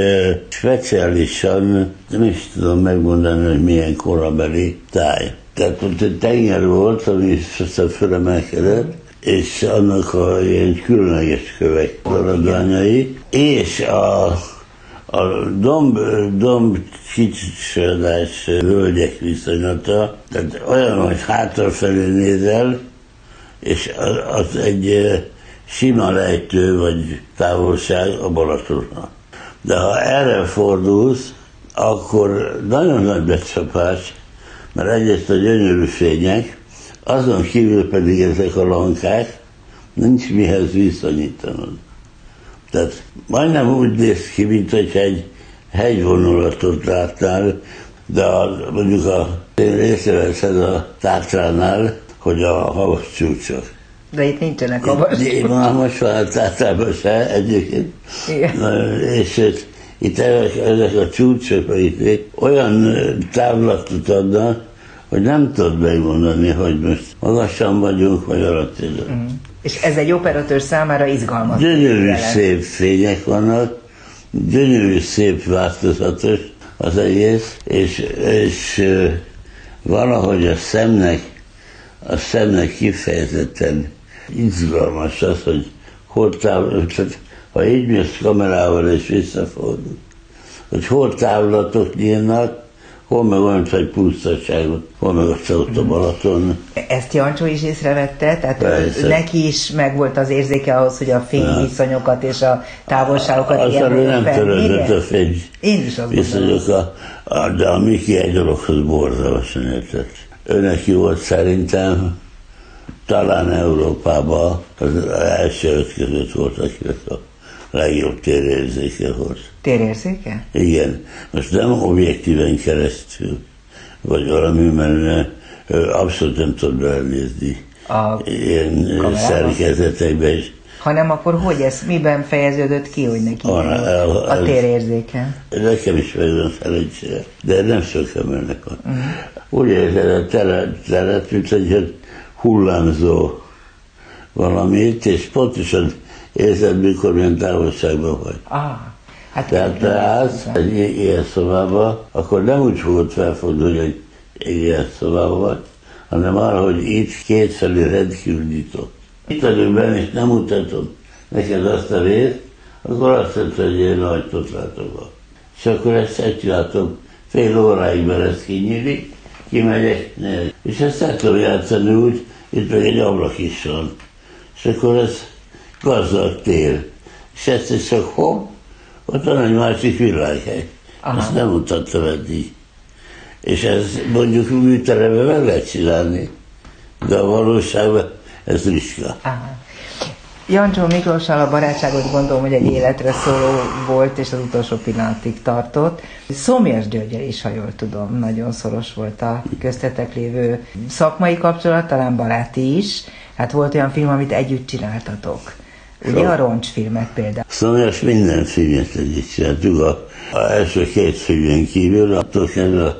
speciálisan, nem is tudom megmondani, hogy milyen korabeli táj. Tehát ott egy tenger volt, ami aztán fölemelkedett, és annak a ilyen különleges kövek maradványai, és a, a domb, domb kicsodás völgyek viszonyata, tehát olyan, hogy hátrafelé nézel, és az- egy sima lejtő vagy távolság a Balatonra. De ha erre fordulsz, akkor nagyon nagy becsapás, mert egyrészt a gyönyörű fények, azon kívül pedig ezek a lankák, nincs mihez viszonyítanod. Tehát majdnem úgy néz ki, mint hogy egy hegyvonulatot látnál, de a, mondjuk a én észreveszed a tátránál, hogy a havas csúcsok. De itt nincsenek havas. Én már most a tátrában se egyébként. Igen. És itt, itt ezek, a csúcsok itt olyan távlatot adnak, hogy nem tudod megmondani, hogy most magasan vagyunk, vagy alatt mm. És ez egy operatőr számára izgalmas. Gyönyörű jelen. szép fények vannak, gyönyörű szép változatos az egész, és, és valahogy a szemnek, a szemnek kifejezetten izgalmas az, hogy hol távol, tehát ha így mész kamerával és visszafordul, hogy hol távlatok nyílnak, hol meg olyan, hogy pusztaságot, hol meg a a Balaton. Ezt Jancsó is észrevette, tehát Persze. neki is megvolt az érzéke ahhoz, hogy a fényviszonyokat és a távolságokat ő módon nem törődött a fény Én is azt viszonyok, a, a, de a Miki egy dologhoz borzalmasan értett. Ő neki volt szerintem talán Európában az első öt között volt, akinek a legjobb térérzéke volt. Térérzéke? Igen, most nem objektíven keresztül, vagy valami, mert abszolút nem tud belenézni A ilyen kamerába? szerkezetekbe, és hanem akkor hogy ez, miben fejeződött ki, hogy neki el, a el, térérzéke? Nekem is megvan szerencsére, de nem sok embernek van. Uh-huh. Úgy érzed a teret, teret, mint egy hullámzó valamit, és pontosan érzed, mikor milyen távolságban vagy. Ah, hát Tehát te állsz egy ilyen szobába, akkor nem úgy fogod felfogni, hogy egy ilyen szobában vagy, hanem arra, hogy itt kétfelé rendkívül nyitott. Itt vagyok benne, és nem mutatom neked azt a részt, akkor azt mondta, hogy én ajtót látok És akkor ezt egy csináltam, fél óráig be lesz kinyílik, kimegyek, ne. és ezt el tudom játszani úgy, itt meg egy ablak is van. És akkor ez gazdag tér. És ezt is csak hopp, ott van egy másik világhely. Aha. Azt nem mutattam eddig. És ez mondjuk műteremben meg lehet csinálni, de a valóságban ez riska. Aha. Jancsó Miklóssal a barátságot gondolom, hogy egy életre szóló volt, és az utolsó pillanatig tartott. Szomjas Györgyel is, ha jól tudom, nagyon szoros volt a köztetek lévő szakmai kapcsolat, talán baráti is. Hát volt olyan film, amit együtt csináltatok. Ugye a roncsfilmek például. Szomjas minden filmet együtt csináltuk. A első két filmen kívül, attól kezdve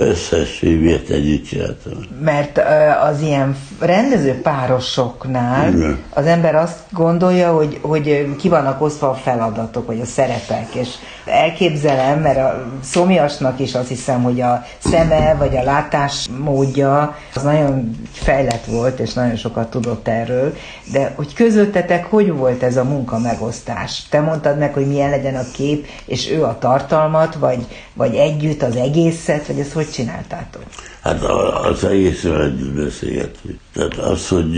összes filmjét együtt csináltam. Mert az ilyen rendező párosoknál Igen. az ember azt gondolja, hogy, hogy ki vannak osztva a feladatok, vagy a szerepek, és elképzelem, mert a szomjasnak is azt hiszem, hogy a szeme, vagy a látás módja az nagyon fejlett volt, és nagyon sokat tudott erről, de hogy közöttetek hogy volt ez a munka megosztás? Te mondtad meg, hogy milyen legyen a kép, és ő a tartalmat, vagy, vagy együtt az egészet, vagy ezt hogy csináltátok? Hát az egészről együtt beszélgetünk. Tehát az, hogy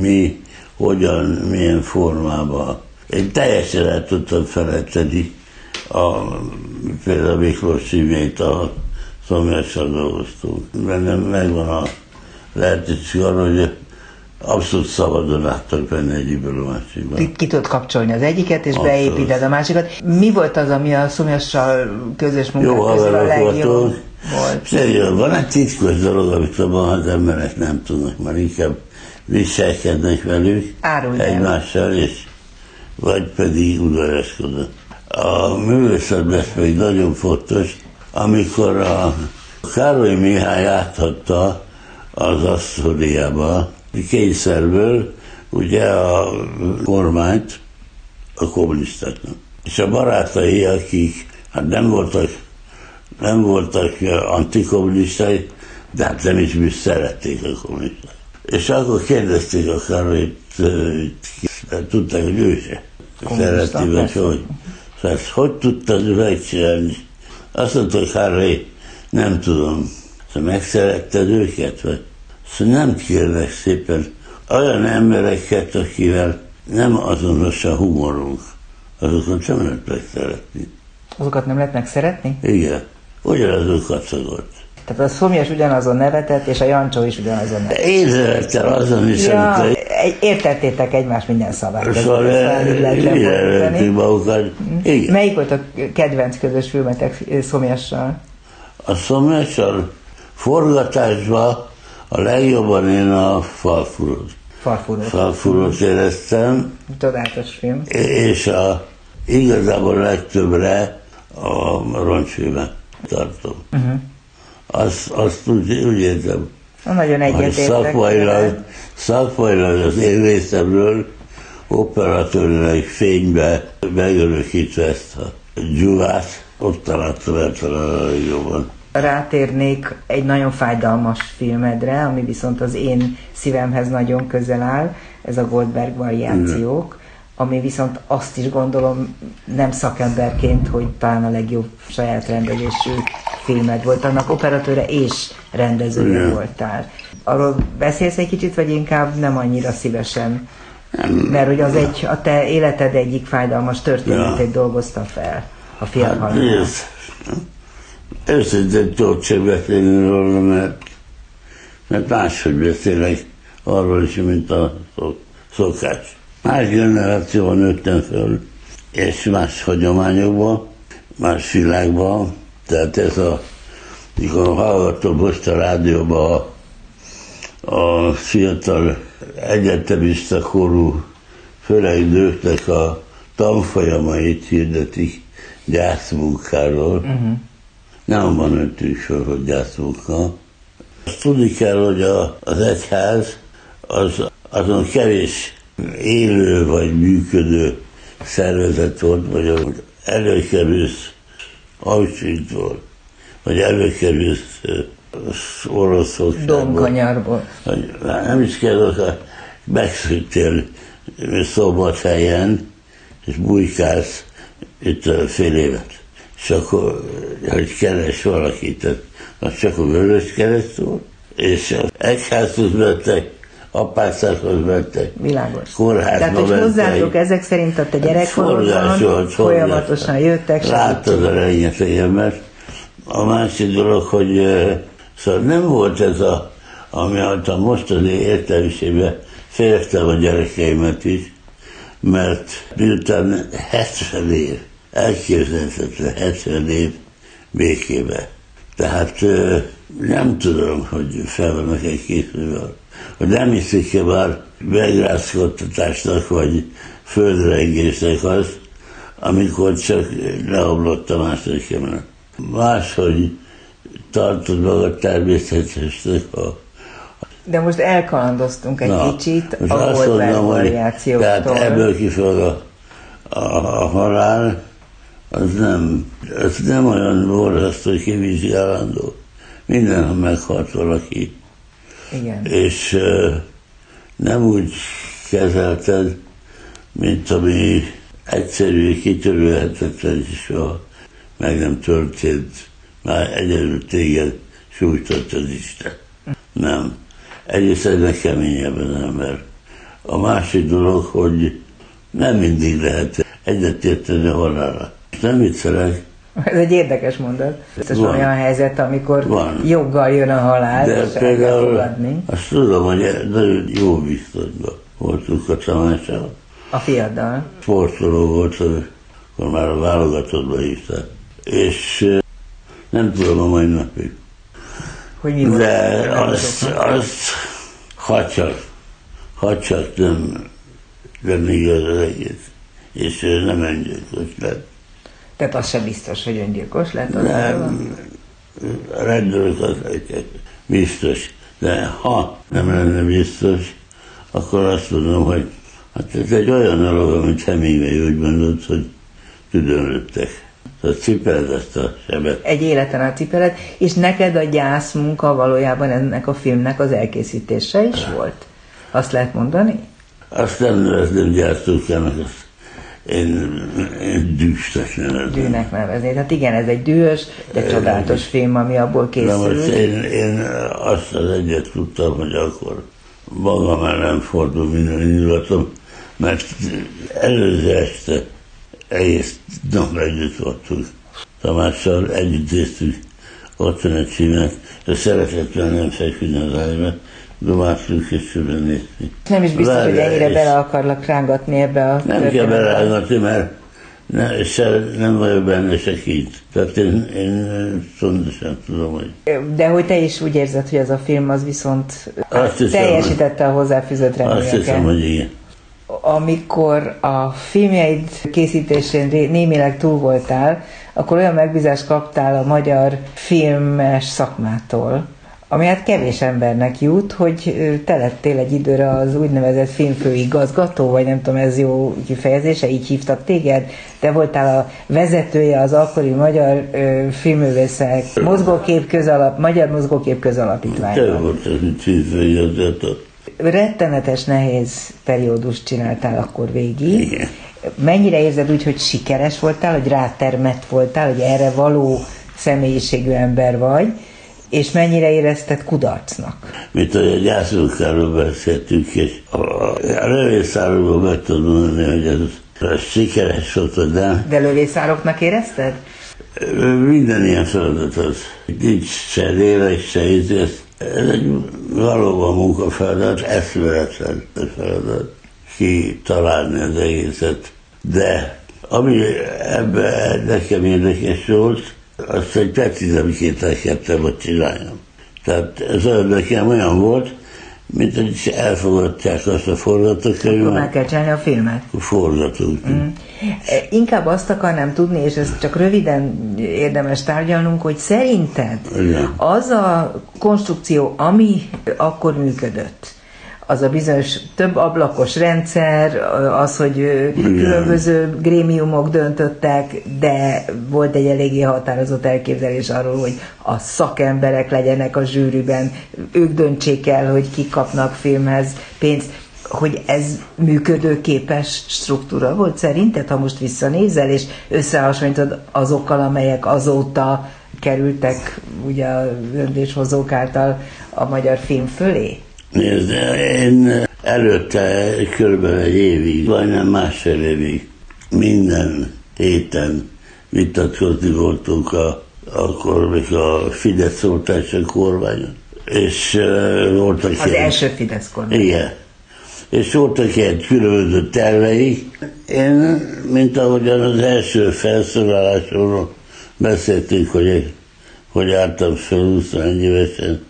mi, hogyan, milyen formában. Én teljesen el tudtam felejteni a, például Miklós címét a szomjassal dolgoztunk. Bennem megvan a lehetőség arra, hogy abszolút szabadon láttak benne egyikből a másikban. Ki, ki tudod kapcsolni az egyiket, és abszolút. beépíted a másikat. Mi volt az, ami a szomjassal közös munkák közül a legjobb? volt. Szerintem van egy titkos dolog, amit abban az emberek nem tudnak, mert inkább viselkednek velük Árulj egymással, és vagy pedig udvaraskodnak. A művészetben pedig nagyon fontos, amikor a Károly Mihály áthatta az Asztóriába kényszerből ugye a kormányt a kommunistáknak. És a barátai, akik hát nem voltak nem voltak antikommunisták, de hát nem is is szerették a kommunisták. És akkor kérdezték a Karolyt, tudták, hogy ő se szereti, vagy hogy. Szóval hogy tudtad megcsinálni? Azt mondta, hogy Harry, nem tudom. Szóval megszeretted őket? Vagy? Szóval nem kérlek szépen olyan embereket, akivel nem azonos a humorunk, azokat nem lehet megszeretni. Azokat nem lehet megszeretni? Igen ugyanazon kacagott. Tehát a Szomjas ugyanazon nevetett, és a Jancsó is ugyanazon nevetett. Én nevettem azon is, ja, amikor... Értettétek egymás minden szavát. Szóval így magukat. Mhm. Igen. Melyik volt a kedvenc közös filmetek Szomjassal? A Szomjassal forgatásban a legjobban én a falfurot. Falfurot. Falfurot éreztem. Csodálatos film. És a, igazából legtöbbre a roncsfilmet tartom. Uh-huh. Azt, azt úgy, úgy érzem, nagyon egyetértek. Szakmailag, szakmailag az én részemről operatőrnek fénybe megörökítve ezt a dzsuvát, ott találtam el jobban. Rátérnék egy nagyon fájdalmas filmedre, ami viszont az én szívemhez nagyon közel áll, ez a Goldberg variációk ami viszont azt is gondolom nem szakemberként, hogy talán a legjobb saját rendezésű filmed volt, annak operatőre és rendezője Igen. voltál. Arról beszélsz egy kicsit, vagy inkább nem annyira szívesen? Nem. Mert hogy az egy, a te életed egyik fájdalmas történetét ja. dolgozta fel a film hát, Őszintén tudok csak beszélni róla, mert, mert máshogy beszélek arról is, mint a szokás. Más generációban nőttem föl, és más hagyományokban, más világban. Tehát ez a, mikor hallgatom most a rádióban a, a fiatal egyetemista korú főleg nőknek a tanfolyamait hirdetik gyászmunkáról. Uh-huh. Nem van öntünk sor, hogy gyászmunka. Azt tudni kell, hogy a, az egyház az, azon kevés élő vagy működő szervezet volt, vagy előkerülsz Auschwitzból, vagy előkerülsz Oroszországból. Domkanyarból. Nem is kell, megszűntél szombat helyen, és bujkálsz itt fél évet. És akkor, hogy keres valakit, az csak a vörös kereszt volt, és egyházhoz mentek, apácákhoz mentek, Világos. kórházba Tehát, hogy mentek. hozzátok ezek szerint a te gyerekkorodban Forgásolt, folyamatosan jöttek, Láttad a rengeteg embert. A másik dolog, hogy szóval nem volt ez a, ami a mostani értelmiségben féltem a gyerekeimet is, mert miután 70 év, elképzelhetetlen 70 év békébe. Tehát eh, nem tudom, hogy fel vannak egy készülve, hogy nem hiszik-e már megrázkodtatásnak, vagy földrengésnek az, amikor csak leomlott a második emelet. Máshogy tartod magad természetesnek, ha De most elkalandoztunk egy Na, kicsit a Goldberg variációktól. Tehát ebből kifog a, a, a halál, az nem, az nem olyan borzasztó, hogy kivizsgálandó. Mindenhol meghalt valaki, Igen. és nem úgy kezelted, mint ami egyszerű, kitörülhetetlen, és soha meg nem történt, már egyedül téged sújtott az Isten. Nem. Egyrészt egyre keményebb az ember. A másik dolog, hogy nem mindig lehet egyetérteni a halálra. Nem viccelek, Ez egy érdekes mondat. Ez Van. olyan helyzet, amikor Van. joggal jön a halál, de és például fogadni. azt tudom, hogy nagyon jó biztosban voltunk a Tamással. A fiaddal. sportoló volt, akkor már a válogatottba hívták. És nem tudom a mai napig. Hogy mi. De Nem azt, azt ha csak, ha csak nem lenne igaz az egész. És nem öngyilkos lett. Tehát az sem biztos, hogy öngyilkos lett. Az Nem, a rendőrök azt mondják, biztos. De ha nem lenne biztos, akkor azt mondom, hogy hát ez egy olyan dolog, amit Hemingway úgy mondott, hogy tüdőröttek. Tehát cipeld ezt a sebet. egy életen át cipeled, és neked a gyász munka valójában ennek a filmnek az elkészítése is volt? Azt lehet mondani? Azt nem nevezném gyártókának, azt én, én nevezném. Dűnek nevezni. Tehát igen, ez egy dühös, de csodálatos film, ami abból De most készült. én, én azt az egyet tudtam, hogy akkor magam ellen fordul minden indulatom, mert előző este egész nap együtt voltunk. Tamással együtt néztük otthon egy filmet, de szeretett nem feküdni az ágyba, domáltunk és nézni. Nem is biztos, hogy Várjál, ennyire és bele akarlak rángatni ebbe a Nem kell beleállgatni, mert ne, se, nem vagyok benne se kint. Tehát én, én pontosan tudom, hogy De hogy te is úgy érzed, hogy ez a film az viszont Azt hiszem, teljesítette a hozzáfűzött azt hiszem, reményeket. hogy igen. Amikor a filmjeid készítésén némileg túl voltál, akkor olyan megbízást kaptál a magyar filmes szakmától, ami hát kevés embernek jut, hogy te lettél egy időre az úgynevezett filmfőigazgató, vagy nem tudom, ez jó kifejezése, így hívtak téged. Te voltál a vezetője az akkori magyar ö, filmművészek mozgókép közalap, magyar mozgókép Te közalapítványnak. volt az, hogy tízfőigazgató. Rettenetes nehéz periódust csináltál akkor végig. Igen. Mennyire érzed úgy, hogy sikeres voltál, hogy rátermett voltál, hogy erre való személyiségű ember vagy, és mennyire érezted kudarcnak? Mint a gyászmunkáról beszéltünk, és a, a lövészárokban meg tudom mondani, hogy ez, ez sikeres volt, nem. De lövészároknak érezted? Minden ilyen feladat az. Nincs se lélek, se íz, ez, ez egy valóban munkafeladat, eszméletlen feladat ki találni az egészet. De ami ebben nekem érdekes volt, azt, hogy precízen két elkezdtem, hogy csináljam. Tehát ez olyan nekem olyan volt, mint hogy elfogadták azt a forgatókönyvet. Akkor meg kell csinálni a filmet. Forgatunk. Mm. Inkább azt akarnám tudni, és ezt csak röviden érdemes tárgyalnunk, hogy szerinted Igen. az a konstrukció, ami akkor működött, az a bizonyos több ablakos rendszer, az, hogy Igen. különböző grémiumok döntöttek, de volt egy eléggé határozott elképzelés arról, hogy a szakemberek legyenek a zsűriben, ők döntsék el, hogy kik kapnak filmhez pénzt hogy ez működőképes struktúra volt szerinted, ha most visszanézel, és összehasonlítod azokkal, amelyek azóta kerültek ugye a döntéshozók által a magyar film fölé? Nézd, én előtte kb. egy évig, vagy nem másfél évig, minden héten vitatkozni voltunk a, akkor, még a Fidesz szóltás a kormányon. És uh, voltak Az ilyen, első Fidesz kormány. Igen. És voltak ilyen különböző terveik. Én, mint ahogyan az első felszólalásról beszéltünk, hogy, hogy álltam fel 21 évesen,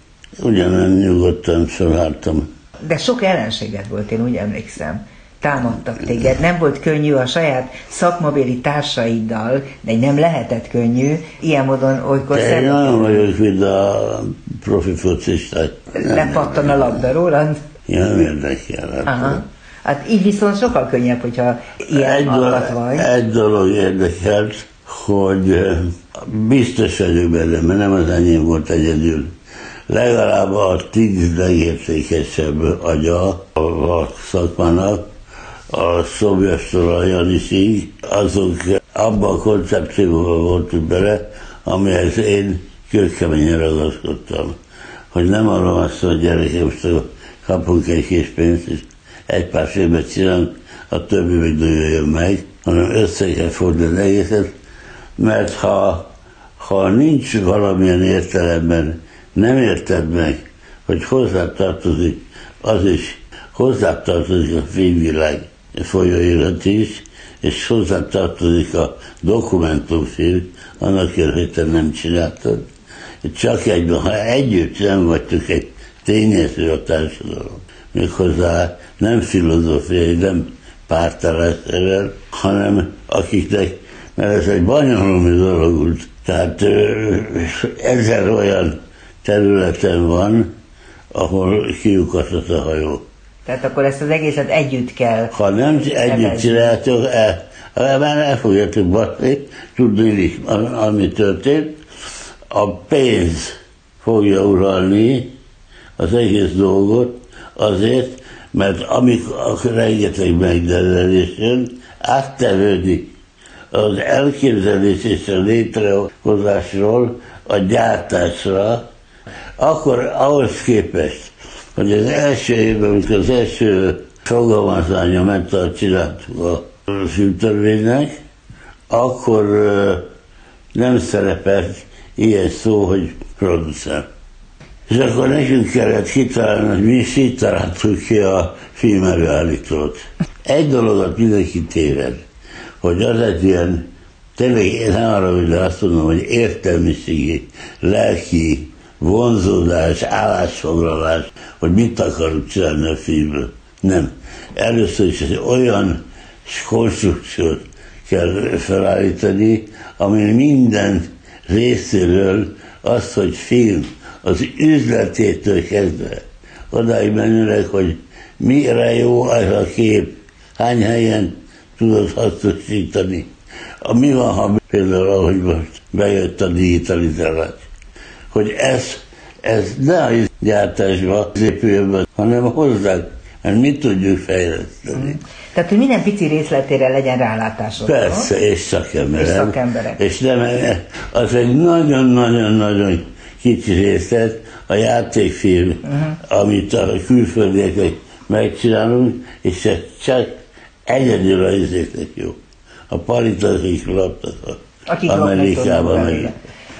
ugyanolyan nyugodtan felálltam. De sok ellenséged volt, én úgy emlékszem. Támadtak téged. Nem volt könnyű a saját szakmabéli társaiddal, de nem lehetett könnyű. Ilyen módon olykor Én nagyon vagyok, mint a profi focisták. Lepattan a labda rólad? Ja, nem érdekel. Hát. Aha. Hát így viszont sokkal könnyebb, hogyha ilyen egy, dolog, vagy. egy dolog érdekelt, hogy eh, biztos vagyok benne, mert nem az enyém volt egyedül. Legalább a tíz legértékesebb agya a szakmának, a Szobjastól a Janisig, azok abban a koncepcióban voltunk bele, amihez én kőkeményen ragaszkodtam. Hogy nem arra van szó, hogy gyerekem, most kapunk egy kis pénzt, és egy pár filmet csinálunk, a többi még jön meg, hanem össze kell fordulni egészet, mert ha, ha nincs valamilyen értelemben, nem érted meg, hogy hozzá tartozik, az is hozzá tartozik a filmvilág folyóirat is, és hozzá tartozik a dokumentumfilm, annak hogy te nem csináltad. Csak egyben, ha együtt nem vagytok egy tényező a társadalom, méghozzá nem filozófiai, nem pártállással, hanem akiknek, mert ez egy bonyolulmi dolog, tehát ezer olyan területen van, ahol kiukasztott a hajó. Tehát akkor ezt az egészet együtt kell. Ha nem együtt csináltok, el, már el fogjátok baszni, tudni, ami történt. A pénz fogja uralni az egész dolgot, azért, mert amikor rengeteg megrendelés jön, áttevődik az elképzelés és a létrehozásról a gyártásra, akkor ahhoz képest, hogy az első évben, amikor az első fogalmazánya ment a csináltuk a filmtörvénynek, akkor nem szerepelt ilyen szó, hogy producer. És akkor nekünk kellett kitalálni, hogy mi is így találtuk ki a filmerőállítót. Egy dologot mindenki téved, hogy az egy ilyen, tényleg én nem arra, hogy azt mondom, hogy értelmiségi, lelki vonzódás, állásfoglalás, hogy mit akarunk csinálni a filmből. Nem. Először is egy olyan konstrukciót kell felállítani, ami minden részéről az, hogy film, az üzletétől kezdve odáig menőleg, hogy mire jó az a kép, hány helyen tudod hasznosítani. A mi van, ha például, ahogy most bejött a digitalizálása hogy ez, ez ne a gyártásba épüljön, hanem hozzánk, mert mi tudjuk fejleszteni. Mm. Tehát, hogy minden pici részletére legyen rálátásod. Persze, és szakemberek. És szakemberek. És nem, az egy nagyon-nagyon-nagyon kicsi részlet, a játékfilm, uh-huh. amit a külföldiek megcsinálunk, és ez csak egyedül a izéknek jó. A palitakik laptak Amerikában, meg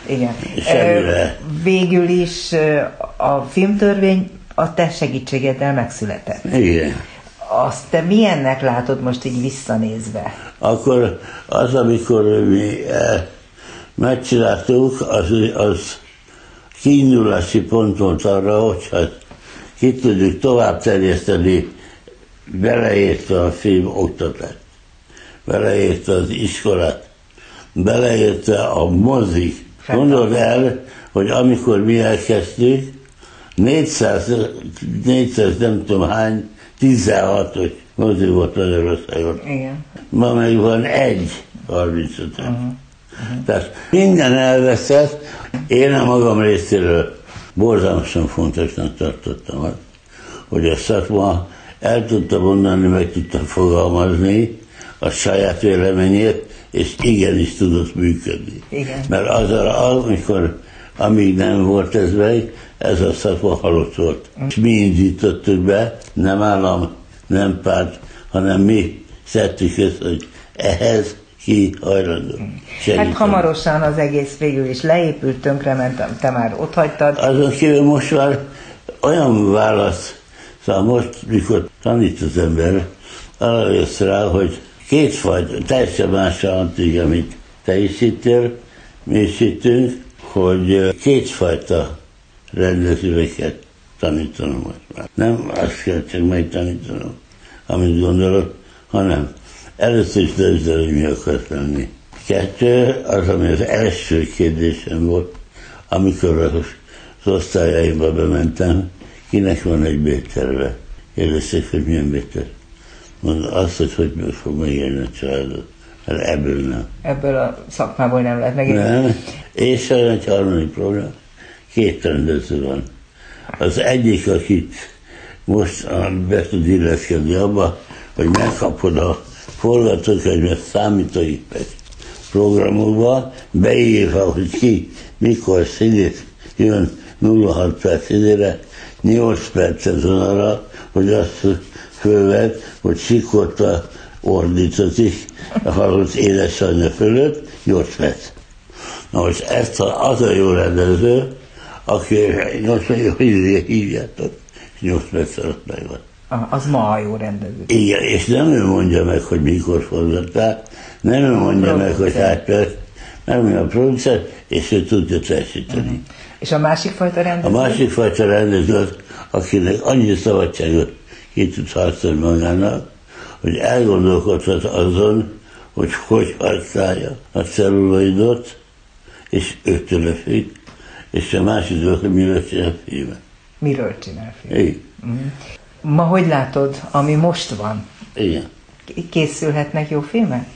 igen. Semmire. Végül is a filmtörvény a te segítségeddel megszületett. Igen. Azt te milyennek látod most így visszanézve? Akkor az, amikor mi megcsináltuk, az, az kiindulási pont volt arra, hogyha ki tudjuk tovább terjeszteni, beleértve a film oktatást, beleértve az iskolát, beleértve a mozik. Gondold el, hogy amikor mi elkezdtük, 400, 400 nem tudom hány, 16-os mozi volt Magyarországon. Igen. Ma meg van egy 35 uh-huh. uh-huh. Tehát minden elveszett, én a magam részéről borzalmasan fontosnak tartottam azt, hogy a szakma el tudta mondani, meg tudta fogalmazni a saját véleményét, és igenis tudott működni. Igen. Mert az, amikor, amíg nem volt ez meg, ez a szakma halott volt. És mi indítottuk be, nem állam, nem párt, hanem mi szedtük ezt, hogy ehhez ki hajlandó. Hát hamarosan az egész végül is leépült, tönkrement, te már ott hagytad. Azon kívül most már olyan válasz, szóval most, mikor tanít az ember, arra jössz rá, hogy kétfajta, teljesen más antig, amit te is hittél, mi is hittünk, hogy kétfajta rendezőket tanítanom most már. Nem azt kell csak megtanítanom, amit gondolok, hanem először is döntsd hogy mi akarsz lenni. Kettő, az, ami az első kérdésem volt, amikor az osztályaimba bementem, kinek van egy béterve. Kérdezték, hogy milyen béter. Mondta azt, hogy hogy fog megélni a családot. Mert ebből nem. Ebből a szakmából nem lehet megélni. Nem. És egy harmadik program. Két rendező van. Az egyik, akit most be tud illeszkedni abba, hogy megkapod a forgatókönyvet számítógépek programokba, beírva, hogy ki, mikor színész jön 06 perc idére, 8 percet van arra, hogy azt fölvet, hogy Sikorta ordítozik a halott édesanyja fölött, 8 perc. Na most ezt a, az a jó rendező, aki most hogy hívjátok, 8 perc alatt megvan. Az ma a jó rendező. Igen, és nem ő mondja meg, hogy mikor forgatták, nem ő mondja meg, hogy hány perc, nem a producer, és ő tudja teljesíteni. Uh-huh. És a másik fajta rendező? A másik fajta rendező az, akinek annyi szabadságot tud harcolni magának, hogy elgondolkodhat azon, hogy hogy használja a celluloidot, és őtől függ, és a másik dolog, hogy miről csinál filmet. Miről csinál filmet? Mm. Ma hogy látod, ami most van? Igen. Készülhetnek jó filmek?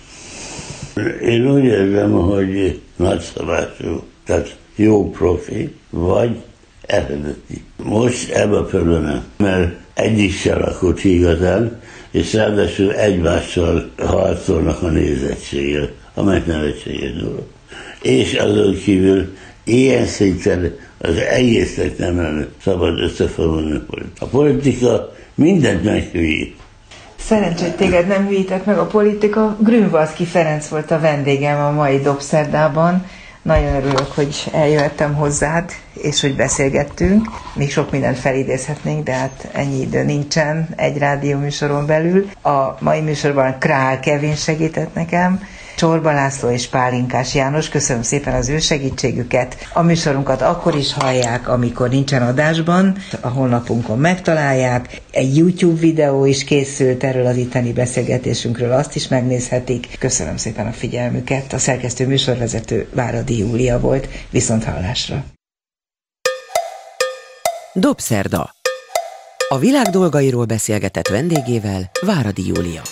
Én úgy érzem, hogy nagyszabású, tehát jó profi, vagy eredeti. Most ebben a pillanatban, mert egyik se lakott igazán, és ráadásul egymással harcolnak a nézettséggel, amely nevetséges dolog. És azon kívül ilyen szinten az egésznek nem lenne szabad összefogni a politika. A mindent meghűít. Szerencsé, hogy téged nem hűített meg a politika. Grünwalski Ferenc volt a vendégem a mai Dobszerdában. Nagyon örülök, hogy eljöttem hozzád, és hogy beszélgettünk. Még sok mindent felidézhetnénk, de hát ennyi idő nincsen egy rádió műsoron belül. A mai műsorban Král Kevin segített nekem, Csorba László és Pálinkás János, köszönöm szépen az ő segítségüket. A műsorunkat akkor is hallják, amikor nincsen adásban, a honlapunkon megtalálják. Egy YouTube videó is készült erről az itteni beszélgetésünkről, azt is megnézhetik. Köszönöm szépen a figyelmüket. A szerkesztő műsorvezető Váradi Júlia volt. Viszont hallásra. Dobszerda. A világ dolgairól beszélgetett vendégével Váradi Júlia.